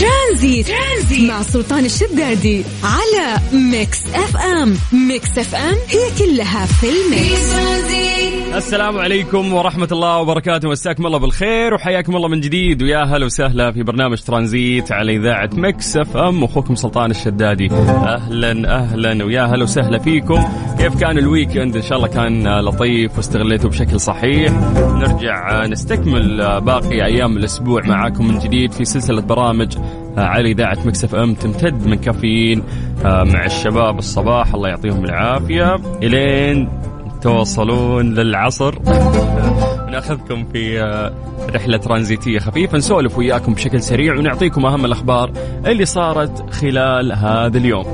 Tranzit, Tranzit. مع سلطان الشدادي على Mix FM. Mix FM هي كلها في ال mix. السلام عليكم ورحمة الله وبركاته. مساكم الله بالخير وحياكم الله من جديد. ويا هلا وسهلا في برنامج ترانزيت على إذاعة Mix FM. أخوكم سلطان الشدادي. أهلا أهلا. ويا هلا وسهلا فيكم. كيف كان ال weekend؟ إن شاء الله كان لطيف واستغليته بشكل صحيح. نرجع نستكمل باقي أيام الأسبوع معاكم من جديد في سلسلة برامج على إذاعة مكسف أم تمتد من كافيين مع الشباب الصباح. الله يعطيهم العافية. إلين. توصلون للعصر. ناخذكم في رحلة ترانزيتية خفيفة نسولف وياكم بشكل سريع ونعطيكم أهم الأخبار اللي صارت خلال هذا اليوم.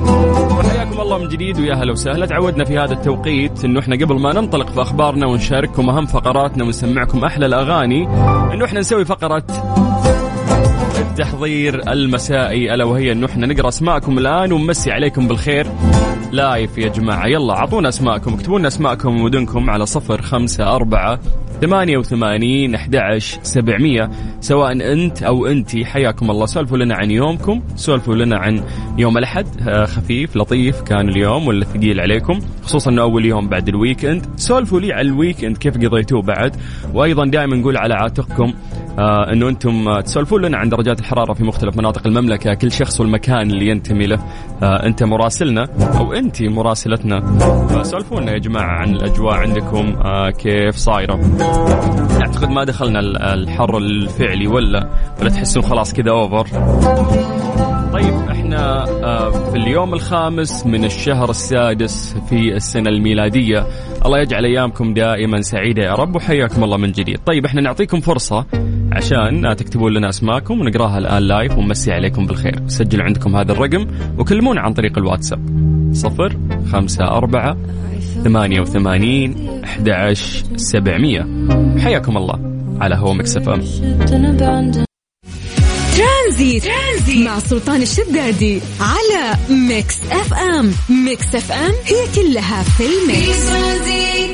حياكم الله من جديد ويا هلا وسهلا. تعودنا في هذا التوقيت إنه إحنا قبل ما ننطلق في أخبارنا ونشارككم أهم فقراتنا ونسمعكم أحلى الأغاني إنه إحنا نسوي فقرة التحضير المسائي ألا وهي إنه إحنا نقرأ أسماءكم الآن ونمسي عليكم بالخير. live يا جماعة. يلا اعطونا أسماءكم اكتبوا لنا أسماءكم ومدنكم على صفر خمسة أربعة ثمانية وثمانين أحد سبعمية. سواء أنت أو أنتي حياكم الله. سولفوا لنا عن يومكم سولفوا لنا عن يوم الأحد. خفيف لطيف كان اليوم ولا ثقيل عليكم خصوصا أنه أول يوم بعد ال weekend سولفوا لي على ال weekend كيف قضيتوه بعد. وأيضا دائما نقول على عاتقكم آه إنه أنتم تسولفون لنا عن درجات الحرارة في مختلف مناطق المملكة كل شخص والمكان اللي ينتمي له. آه أنت مراسلنا أو أنت مراسلتنا. سولفونا يا جماعة عن الأجواء عندكم آه كيف صايرة. أعتقد ما دخلنا الحر الفعلي ولا ولا تحسون خلاص كذا اوفر طيب إحنا في اليوم الخامس من الشهر السادس في السنة الميلادية الله يجعل أيامكم دائما سعيدة. يا رب وحياكم الله من جديد. طيب إحنا نعطيكم فرصة. عشان تكتبون لنا أسماءكم ونقراها الآن live ونمسي عليكم بالخير. سجلوا عندكم هذا الرقم وكلمونا عن طريق الواتساب. صفر خمسة أربعة ثمانية وثمانين أحد سبعمية. حياكم الله على هو Mix F M. Tranzit. Tranzit. مع سلطان الشدادي على Mix FM. Mix FM هي كلها في ال mix.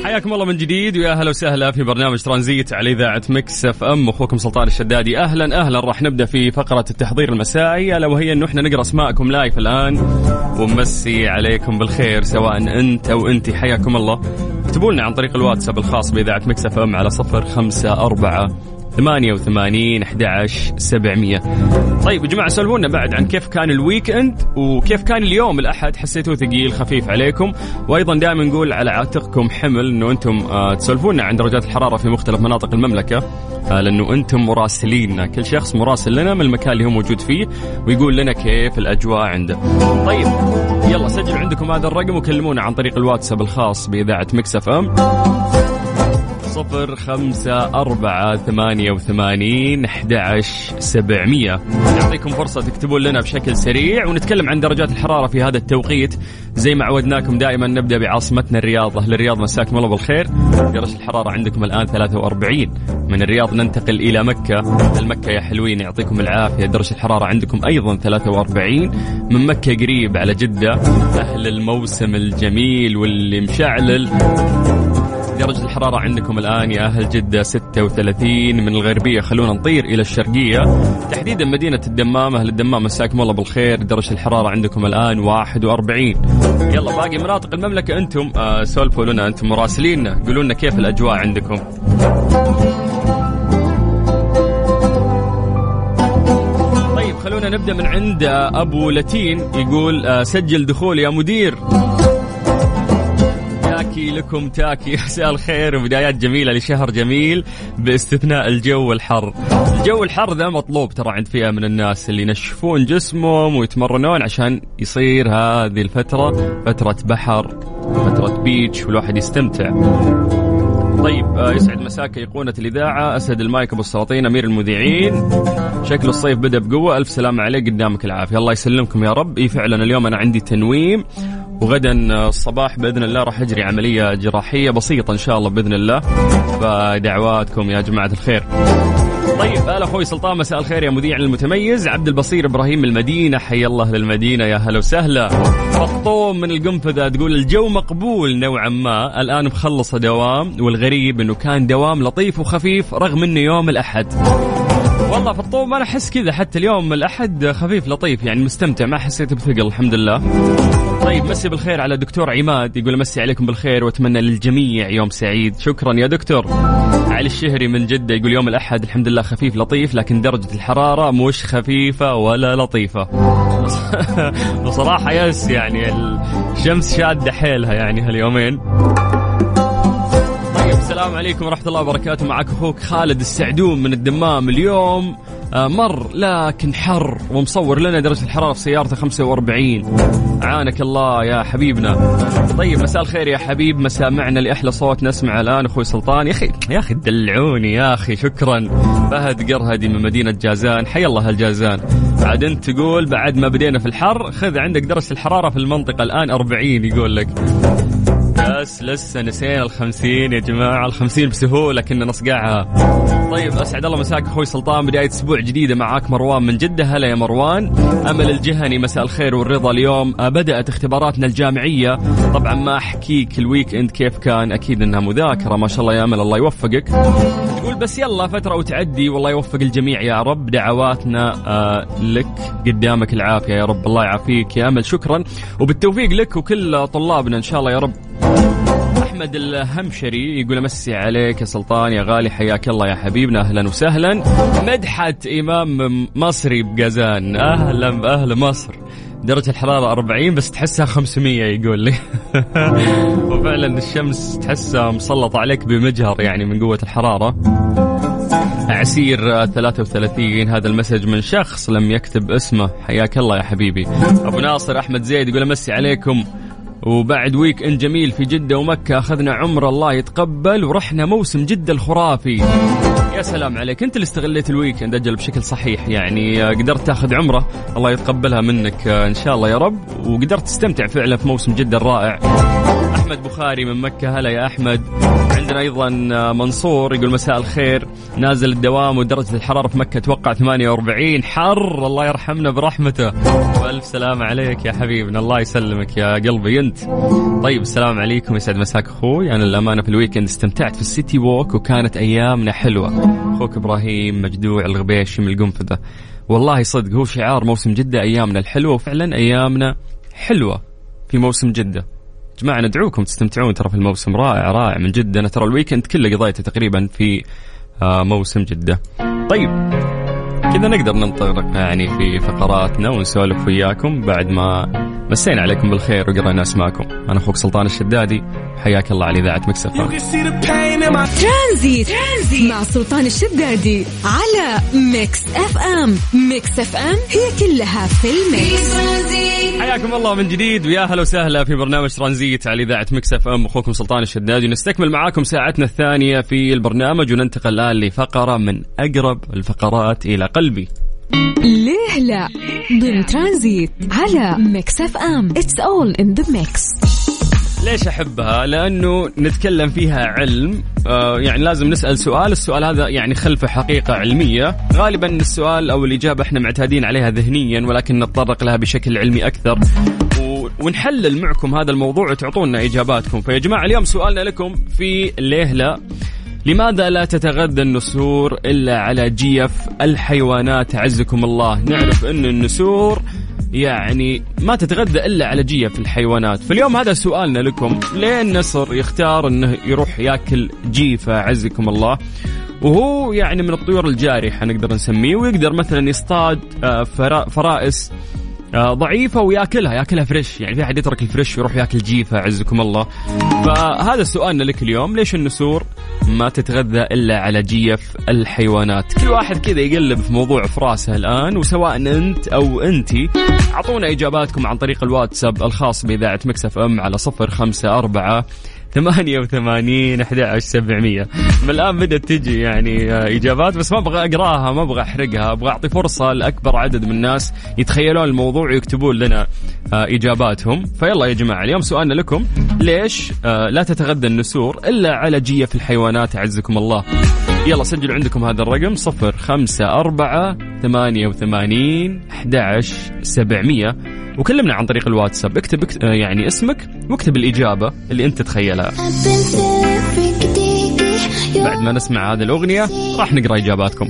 حياكم الله من جديد ويا أهلا وسهلا في برنامج ترانزيت على إذاعة Mix FM. أخوكم سلطان الشدادي أهلا أهلا. راح نبدأ في فقرة التحضير المسائي ألا وهي إنه إحنا نقرأ أسماءكم live الآن. ونمسي عليكم بالخير سواء أنت أو انت حياكم الله. اكتبوا لنا عن طريق الواتساب الخاص بإذاعة Mix FM على صفر خمسة أربعة ثمانية وثمانين أحد سبعمية. طيب يا جماعة سولفونا بعد عن كيف كان ال weekend وكيف كان اليوم. الأحد حسيتوه ثقيل خفيف عليكم. وأيضا دائما نقول على عاتقكم حمل أنه أنتم آه تسولفونا عن درجات الحرارة في مختلف مناطق المملكة آه لأنه أنتم مراسلين كل شخص مراسل لنا من المكان اللي هو موجود فيه ويقول لنا كيف الأجواء عنده. طيب يلا سجلوا عندكم هذا الرقم وكلمونا عن طريق الواتساب الخاص بإذاعة Mix FM. صفر خمسة أربعة ثمانية وثمانين أحد سبعمية. نعطيكم فرصة تكتبون لنا بشكل سريع ونتكلم عن درجات الحرارة في هذا التوقيت. زي ما عودناكم دائما نبدأ بعاصمتنا الرياض أهل الرياض مساكم الله بالخير. درجة الحرارة عندكم الآن 43 من الرياض ننتقل إلى مكة. المكة يا حلوين يعطيكم العافية. درجة الحرارة عندكم أيضا 43 من مكة قريب على جدة. أهل الموسم الجميل واللي مشعلل. درجة الحرارة عندكم الآن يا أهل جدة 36 من الغربية. خلونا نطير إلى الشرقية. تحديدا مدينة الدمام. أهل الدمام مساكم الله بالخير. درجة الحرارة عندكم الآن 41 يلا باقي مناطق المملكة. أنتم آه سولفوا لنا أنتم مراسلين. قولوا لنا كيف الأجواء عندكم. طيب خلونا نبدأ من عند أبو لتين. يقول سجل دخول يا مدير. تاكي لكم تاكي. مساء الخير وبدايات جميلة لشهر جميل باستثناء الجو الحر. الجو الحر ذا مطلوب ترى عند فئة من الناس اللي ينشفون جسمهم ويتمرنون عشان يصير هذه الفترة فترة بحر فترة beach والواحد يستمتع. طيب يسعد مساك ايقونه الإذاعة. اسد المايك أبو السلاطين أمير المذيعين. شكل الصيف بدأ بقوة. ألف سلامه عليك قدامك العافية. الله يسلمكم يا رب. إي فعلا اليوم أنا عندي تنويم. وغدا الصباح بإذن الله راح اجري عملية جراحية بسيطة إن شاء الله بإذن الله. فدعواتكم يا جماعة الخير. طيب هلا أخوي سلطان مساء الخير يا مذيع المتميز. عبد البصير إبراهيم المدينة حي الله للمدينة يا هلا وسهلا. فطوم من القنفذة تقول الجو مقبول نوعا ما. الآن مخلصه دوام والغريب إنه كان دوام لطيف وخفيف رغم إنه يوم الأحد. والله في الطوب أنا أحس كذا حتى اليوم الأحد خفيف لطيف يعني مستمتع ما حسيت بثقل الحمد لله. طيب مسي بالخير على دكتور عماد يقول مسي عليكم بالخير وأتمنى للجميع يوم سعيد. شكرا يا دكتور. علي الشهري من جدة يقول يوم الأحد الحمد لله خفيف لطيف لكن درجة الحرارة مش خفيفة ولا لطيفة. بصراحة يس يعني الشمس شادة حيلها يعني هاليومين. طيب السلام عليكم ورحمة الله وبركاته. معك أخوك خالد السعدون من الدمام اليوم. آه، مر لكن حر ومصور لنا درجة الحرارة في سيارته 45 عانك الله يا حبيبنا. طيب مساء الخير يا حبيب. مساء معنا لأحلى صوت نسمع الآن. أخوي سلطان يا أخي يا أخي دلعوني يا أخي شكرا. فهد قرهدي من مدينة جازان. حي الله الجازان بعد أنت تقول بعد ما بدينا في الحر خذ عندك درجة الحرارة في المنطقة الآن 40 يقول لك. بس لسه نسينا الخمسين يا جماعة الخمسين بسهولة كنا نصقعها. طيب أسعد الله مساك أخوي سلطان بداية أسبوع جديدة معاك مروان. من جدة هلا يا مروان. أمل الجهني مساء الخير والرضا اليوم. آه، بدأت اختباراتنا الجامعية. طبعا ما أحكيك الويك إند كيف كان أكيد أنها مذاكرة. ما شاء الله يا أمل الله يوفقك. يقول بس يلا فترة وتعدي والله يوفق الجميع يا رب. دعواتنا آه لك قدامك العافية يا رب. الله يعافيك يا أمل شكرا. وبالتوفيق لك وكل طلابنا إن شاء الله يا رب. أحمد الهمشري يقول أمسي عليك يا سلطان يا غالي حياك الله يا حبيبنا أهلا وسهلا. مدحت إمام مصري بقزان أهلا بأهل مصر. درجة الحرارة 40 بس تحسها 500 يقول لي. وفعلا الشمس تحسها مسلطة عليك بمجهر يعني من قوة الحرارة. عسير 33 هذا المسج من شخص لم يكتب اسمه. حياك الله يا حبيبي. أبو ناصر أحمد زيد يقول أمسي عليكم. وبعد ويك ان جميل في جدة ومكة أخذنا عمرة الله يتقبل ورحنا موسم جدة الخرافي. يا سلام عليك. أنت اللي استغليت ال weekend أجل بشكل صحيح يعني قدرت تأخذ عمرة الله يتقبلها منك إن شاء الله يا رب وقدرت تستمتع فعلا في موسم جدة الرائع. أحمد بخاري من مكة. هلا يا أحمد. عندنا أيضا منصور يقول مساء الخير. نازل الدوام ودرجة الحرارة في مكة أتوقع 48 حر الله يرحمنا برحمته. والف سلام عليك يا حبيبنا. الله يسلمك يا قلبي. أنت. طيب السلام عليكم يسعد مساك أخوي. أنا الامانه في ال weekend استمتعت في ال City Walk وكانت أيامنا حلوة. أخوك إبراهيم مجدوع الغبيشي من القنفذة. والله صدق هو شعار موسم جدة أيامنا الحلوة وفعلا أيامنا حلوة في موسم جدة. جماعة ندعوكم تستمتعون ترى في الموسم رائع رائع. من جدة أنا ترى الويكند كله قضيته تقريبا في آه، موسم جدة. طيب كذا نقدر ننطلق يعني في فقراتنا ونسولف وياكم بعد ما مسينا عليكم بالخير وقرينا اسماءكم أنا أخوك سلطان الشدادي. حياك الله على إذاعة Mix FM Tranzit. Tranzit مع سلطان الشدادي على Mix FM. Mix FM هي كلها في ال mix. حياكم الله من جديد. ويا هلا وسهلا في برنامج ترانزيت على إذاعة Mix FM. أخوكم سلطان الشدادي. نستكمل معاكم ساعتنا الثانية في البرنامج وننتقل الآن لفقرة من أقرب الفقرات إلى قلبي. ليه لا؟ ضمن ترانزيت على Mix FM. it's all in the mix ليش أحبها؟ لأنه نتكلم فيها علم. آه يعني لازم نسأل سؤال، السؤال هذا يعني خلفه حقيقة علمية، غالبا السؤال أو الإجابة إحنا معتادين عليها ذهنيا ولكن نتطرق لها بشكل علمي أكثر. و- ونحلل معكم هذا الموضوع وتعطونا إجاباتكم، فيا جماعة اليوم سؤالنا لكم في ليه لا؟ لماذا لا تتغذى النسور إلا على جيف الحيوانات اعزكم الله؟ نعرف أن النسور يعني ما تتغذى إلا على جيف الحيوانات، فاليوم هذا سؤالنا لكم، ليه النسر يختار أنه يروح ياكل جيفة اعزكم الله؟ وهو يعني من الطيور الجارحة نقدر نسميه ويقدر مثلا يصطاد آه، فرا- فرائس آه، ضعيفة وياكلها ياكلها fresh يعني في أحد يترك ال fresh ويروح ياكل جيفة عزكم الله. فهذا سؤالنا لك اليوم ليش النسور ما تتغذى إلا على جيف الحيوانات؟ كل واحد كذا يقلب في موضوع في راسه الآن وسواء أنت أو أنتي أعطونا إجاباتكم عن طريق الواتساب الخاص بإذاعة مكسف أم على صفر خمسة أربعة 88 11700 من الآن بدأت تجي يعني آه، إجابات بس ما أبغى أقراها ما أبغى أحرقها. أبغى أعطي فرصة لأكبر عدد من الناس يتخيلون الموضوع ويكتبون لنا آه، إجاباتهم. فيلا يا جماعة اليوم سؤالنا لكم ليش آه، لا تتغذى النسور إلا على جية في الحيوانات أعزكم الله؟ يلا سجلوا عندكم هذا الرقم صفر خمسة أربعة ثمانية وثمانين أحد سبعمية. وكلمنا عن طريق الواتساب. اكتب اكت- آه، يعني اسمك واكتب الإجابة اللي أنت تتخيلها بعد ما نسمع هذه الأغنية راح نقرأ إجاباتكم.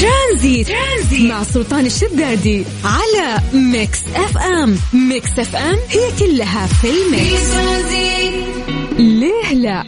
ترانزيت, ترانزيت. مع سلطان الشدادي على ميكس أف أم. ميكس أف أم هي كلها في ال mix. ليه لا؟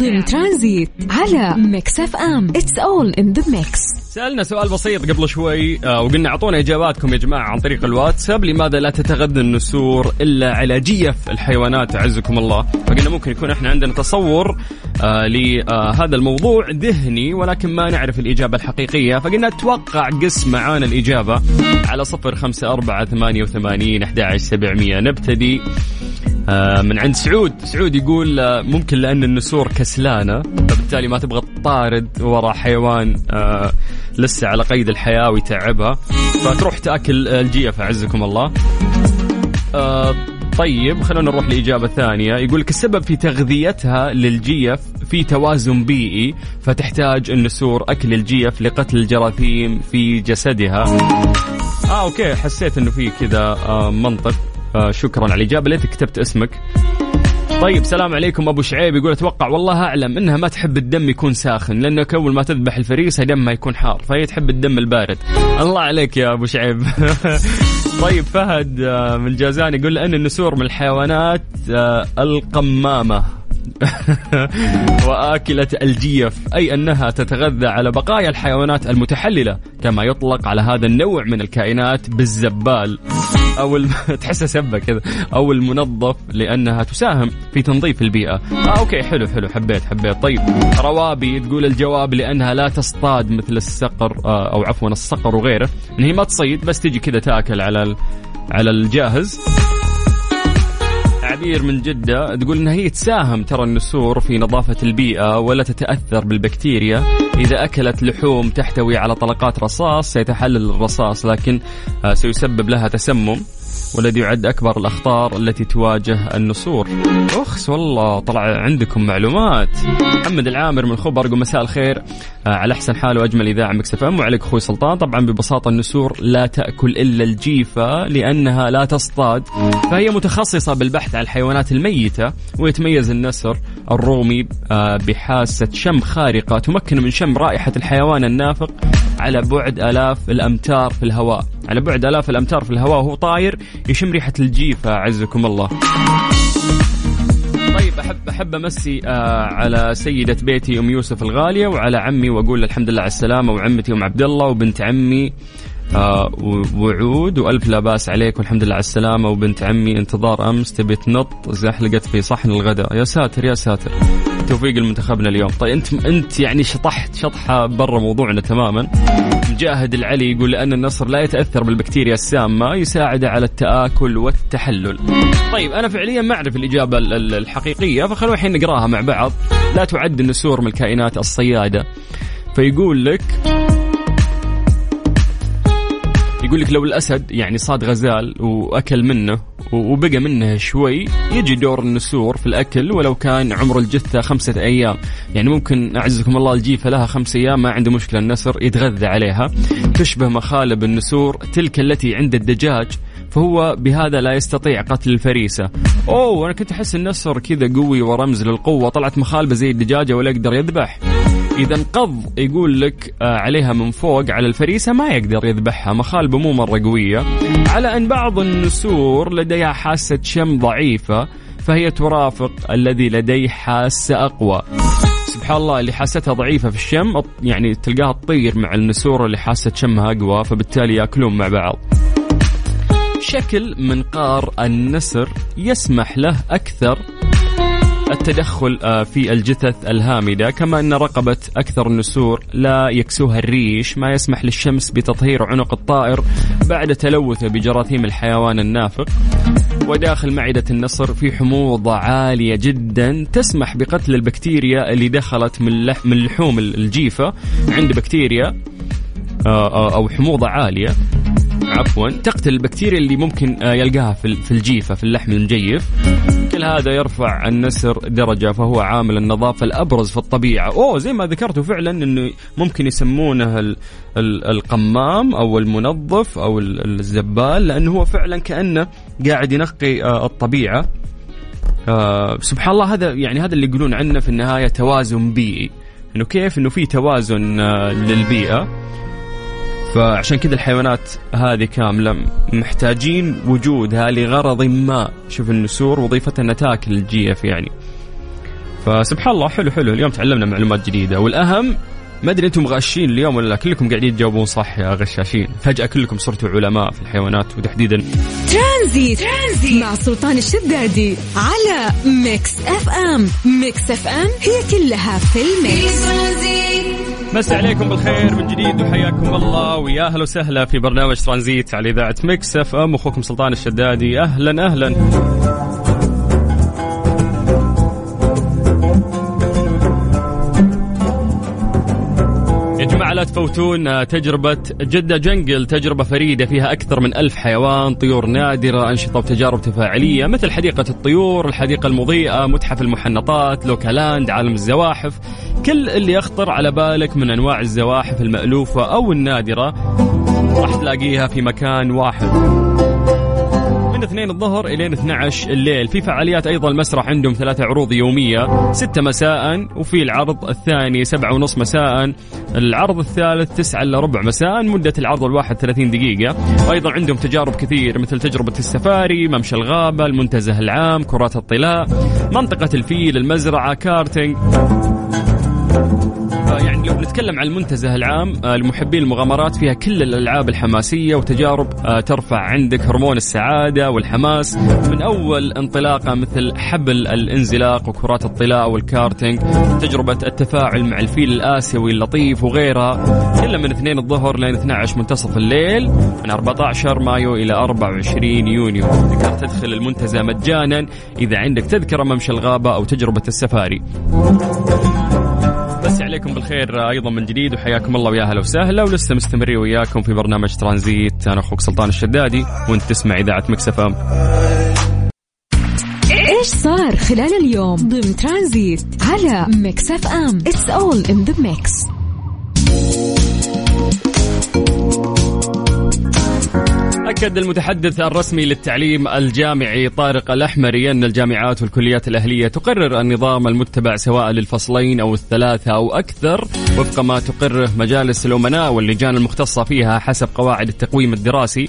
ضمن ترانزيت على ميكس اف ام. it's all in the mix سألنا سؤال بسيط قبل شوي آه وقلنا أعطونا إجاباتكم يا جماعة عن طريق الواتساب لماذا لا تتغذى النسور إلا على جيف الحيوانات؟ أعزكم الله. فقلنا ممكن يكون إحنا عندنا تصور آه لهذا الموضوع ذهني ولكن ما نعرف الإجابة الحقيقية. فقلنا أتوقع قس معانا الإجابة على صفر خمسة أربعة ثمانية وثمانين أحد سبعمية. نبتدي من عند سعود. سعود يقول آه ممكن لأن النسور كسلانة فبالتالي ما تبغى تطارد وراء حيوان آه لسه على قيد الحياة ويتعبها. فتروح تأكل الجيف أعزكم الله. آه طيب خلونا نروح لإجابة ثانية. يقول لك السبب في تغذيتها للجيف في توازن بيئي فتحتاج النسور أكل الجيف لقتل الجراثيم في جسدها. آه okay حسيت أنه في كذا آه منطق. آه شكرا على الإجابة. ليتك كتبت اسمك. طيب سلام عليكم. أبو شعيب يقول أتوقع والله أعلم إنها ما تحب الدم يكون ساخن لانك اول ما تذبح الفريسة دمها يكون حار فهي تحب الدم البارد. الله عليك يا أبو شعيب. طيب فهد آه، من جازان يقول ان النسور من الحيوانات آه، القمامة. وآكلة الجيف أي أنها تتغذى على بقايا الحيوانات المتحللة كما يطلق على هذا النوع من الكائنات بالزبال. أو الم... تحسها سبة كذا. أو المنظف لأنها تساهم في تنظيف البيئة. آه okay حلو حلو حبيت حبيت. طيب روابي تقول الجواب لأنها لا تصطاد مثل الصقر آه أو عفوا الصقر وغيره. إن هي ما تصيد بس تجي كذا تاكل على ال... على الجاهز. عبير من جدة تقول إنها هي تساهم ترى النسور في نظافة البيئة ولا تتأثر بالبكتيريا. إذا أكلت لحوم تحتوي على طلقات رصاص سيتحلل الرصاص لكن آه، سيسبب لها تسمم. والذي يعد أكبر الأخطار التي تواجه النسور. أخس والله طلع عندكم معلومات. محمد العامر من خبر مساء الخير. آه، على أحسن حال وأجمل إذاعة مكسف أم. وعليك أخوي سلطان. طبعا ببساطة النسور لا تأكل إلا الجيفة لأنها لا تصطاد. فهي متخصصة بالبحث عن الحيوانات الميتة ويتميز النسر الرومي آه، بحاسة شم خارقة تمكن من شم رائحة الحيوان النافق على بعد آلاف الأمتار في الهواء. على بعد آلاف الأمتار في الهواء وهو طاير يشم ريحة الجيفة أعزكم الله. طيب احب أحب أمسي آه على سيدة بيتي أم يوسف الغالية وعلى عمي وأقول الحمد لله على السلامة وعمتي أم عبد الله وبنت عمي آه وعود وألف لا بأس عليك والحمد لله على السلامة وبنت عمي. انتظار أمس تبي تنط زحلقت في صحن الغداء. يا ساتر يا ساتر. توفيق لمنتخبنا اليوم. طيب انت أنت يعني شطحت شطحة برا موضوعنا تماما. مجاهد العلي يقول لأن النصر لا يتأثر بالبكتيريا السامة يساعده على التآكل والتحلل. طيب أنا فعليا ما أعرف الإجابة الحقيقية فخلونا الحين نقراها مع بعض. لا تعد النسور من الكائنات الصيادة. فيقول لك يقول لك لو الأسد يعني صاد غزال وأكل منه وبقى منه شوي يجي دور النسور في الأكل ولو كان عمر الجثة خمسة أيام. يعني ممكن أعزكم الله الجيفة لها خمسة أيام ما عنده مشكلة النسر يتغذى عليها. تشبه مخالب النسور تلك التي عند الدجاج فهو بهذا لا يستطيع قتل الفريسة. أوه أنا كنت أحس النسر كذا قوي ورمز للقوة طلعت مخالبة زي الدجاجة ولا يقدر يذبح. إذا انقض يقول لك آه، عليها من فوق على الفريسة ما يقدر يذبحها مخالبة مو مرة قوية. على أن بعض النسور لديها حاسة شم ضعيفة فهي ترافق الذي لديه حاسة أقوى. سبحان الله اللي حاستها ضعيفة في الشم يعني تلقاها تطير مع النسور اللي حاسة شمها أقوى فبالتالي يأكلون مع بعض. شكل منقار النسر يسمح له أكثر التدخل آه، في الجثث الهامدة. كما أن رقبة أكثر النسور لا يكسوها الريش ما يسمح للشمس بتطهير عنق الطائر بعد تلوثه بجراثيم الحيوان النافق. وداخل معدة النسر في حموضة عالية جدا تسمح بقتل البكتيريا اللي دخلت من من لحوم الجيفة عند بكتيريا آه، آه، أو حموضة عالية. عفوا تقتل البكتيريا اللي ممكن يلقاها في الجيفة في اللحم المجيف هذا يرفع النسر درجة فهو عامل النظافة الأبرز في الطبيعة. أوه زي ما ذكرتوا فعلا أنه ممكن يسمونه ال ال القمام أو المنظف أو الزبال لأنه هو فعلا كأنه قاعد ينقي آه، الطبيعة. آه سبحان الله هذا يعني هذا اللي يقولون عنه في النهاية توازن بيئي. إنه كيف إنه في توازن آه للبيئة. فعشان كذا الحيوانات هذه كاملة محتاجين وجودها لغرض ما. شوف النسور وظيفتها أنها تاكل الجيف يعني. فسبحان الله حلو حلو. اليوم تعلمنا معلومات جديدة. والأهم ما أدري أنتم غاشين اليوم ولا كلكم قاعدين تجاوبون صح يا غشاشين. فجأة كلكم صرتوا علماء في الحيوانات وتحديدا. ترانزيت, ترانزيت مع سلطان الشدادي على ميكس أف أم. ميكس أف أم هي كلها في ال mix. مسي عليكم بالخير من جديد وحياكم الله. ويا أهلا وسهلا في برنامج ترانزيت على إذاعة ميكس أف أم. أخوكم سلطان الشدادي. أهلا أهلا. لا تفوتون آه، تجربة جدة جنجل تجربة فريدة فيها أكثر من ألف حيوان طيور نادرة أنشطة وتجارب تفاعلية مثل حديقة الطيور الحديقة المضيئة متحف المحنطات لوكالاند عالم الزواحف. كل اللي يخطر على بالك من أنواع الزواحف المألوفة أو النادرة راح تلاقيها في مكان واحد. 2 الظهر إلين 12 الليل. في فعاليات أيضا المسرح عندهم ثلاثة عروض يومية 6 مساء وفي العرض الثاني 7 ونص مساء. العرض الثالث 9 الا ربع مساء مدة العرض الواحد 30 دقيقة. وأيضا عندهم تجارب كثير مثل تجربة السفاري ممشى الغابة المنتزه العام كرات الطلاء منطقة الفيل المزرعة كارتينج يعني لو نتكلم عن المنتزه العام آه، لمحبين المغامرات فيها كل الألعاب الحماسية وتجارب آه، ترفع عندك هرمون السعادة والحماس. من أول انطلاقة مثل حبل الانزلاق وكرات الطلاء والكارتينج تجربة التفاعل مع الفيل الآسيوي اللطيف وغيرها كلها من 2 الظهر لين 12 منتصف الليل من 14 مايو إلى 24 يونيو. تقدر تدخل المنتزه مجانا إذا عندك تذكرة ممشى الغابة أو تجربة السفاري. عليكم بالخير أيضا من جديد وحياكم الله ويا أهلا وسهلا ولسه مستمرين وياكم في برنامج ترانزيت. أنا أخوك سلطان الشدادي وأنت تسمع إذاعة ميكس أف إم. إيش صار خلال اليوم ضمن ترانزيت على ميكس إف إم؟ it's all in the mix أكد المتحدث الرسمي للتعليم الجامعي طارق الأحمري أن الجامعات والكليات الأهلية تقرر النظام المتبع سواء للفصلين أو الثلاثة أو أكثر وفق ما تقره مجالس الأمناء واللجان المختصة فيها حسب قواعد التقويم الدراسي.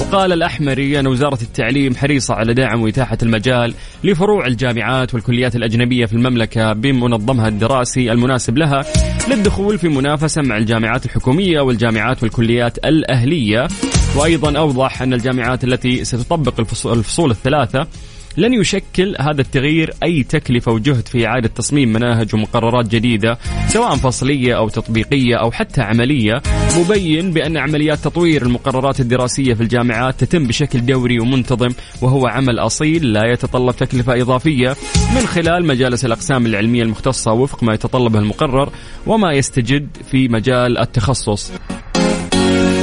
وقال الأحمري أن وزارة التعليم حريصة على دعم وإتاحة المجال لفروع الجامعات والكليات الأجنبية في المملكة بمنظمها الدراسي المناسب لها للدخول في منافسة مع الجامعات الحكومية والجامعات والكليات الأهلية. وأيضا أوضح أن الجامعات التي ستطبق الفصول الثلاثة لن يشكل هذا التغيير أي تكلفة وجهد في إعادة تصميم مناهج ومقررات جديدة سواء فصلية أو تطبيقية أو حتى عملية. مبين بأن عمليات تطوير المقررات الدراسية في الجامعات تتم بشكل دوري ومنتظم وهو عمل أصيل لا يتطلب تكلفة إضافية من خلال مجالس الأقسام العلمية المختصة وفق ما يتطلبه المقرر وما يستجد في مجال التخصص.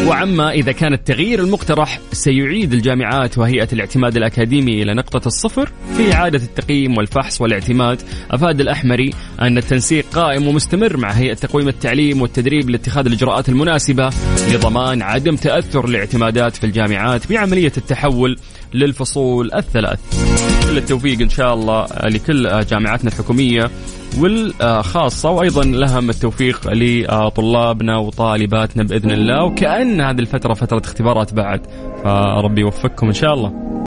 وعما إذا كان التغيير المقترح سيعيد الجامعات وهيئة الاعتماد الأكاديمي إلى نقطة الصفر في إعادة التقييم والفحص والاعتماد. أفاد الأحمري أن التنسيق قائم ومستمر مع هيئة تقويم التعليم والتدريب لاتخاذ الإجراءات المناسبة لضمان عدم تأثر الاعتمادات في الجامعات بعملية التحول للفصول الثلاث. كل التوفيق إن شاء الله لكل جامعاتنا الحكومية والخاصة وأيضا لهم التوفيق لطلابنا وطالباتنا بإذن الله وكأن هذه الفترة فترة اختبارات بعد فربي يوفقكم إن شاء الله.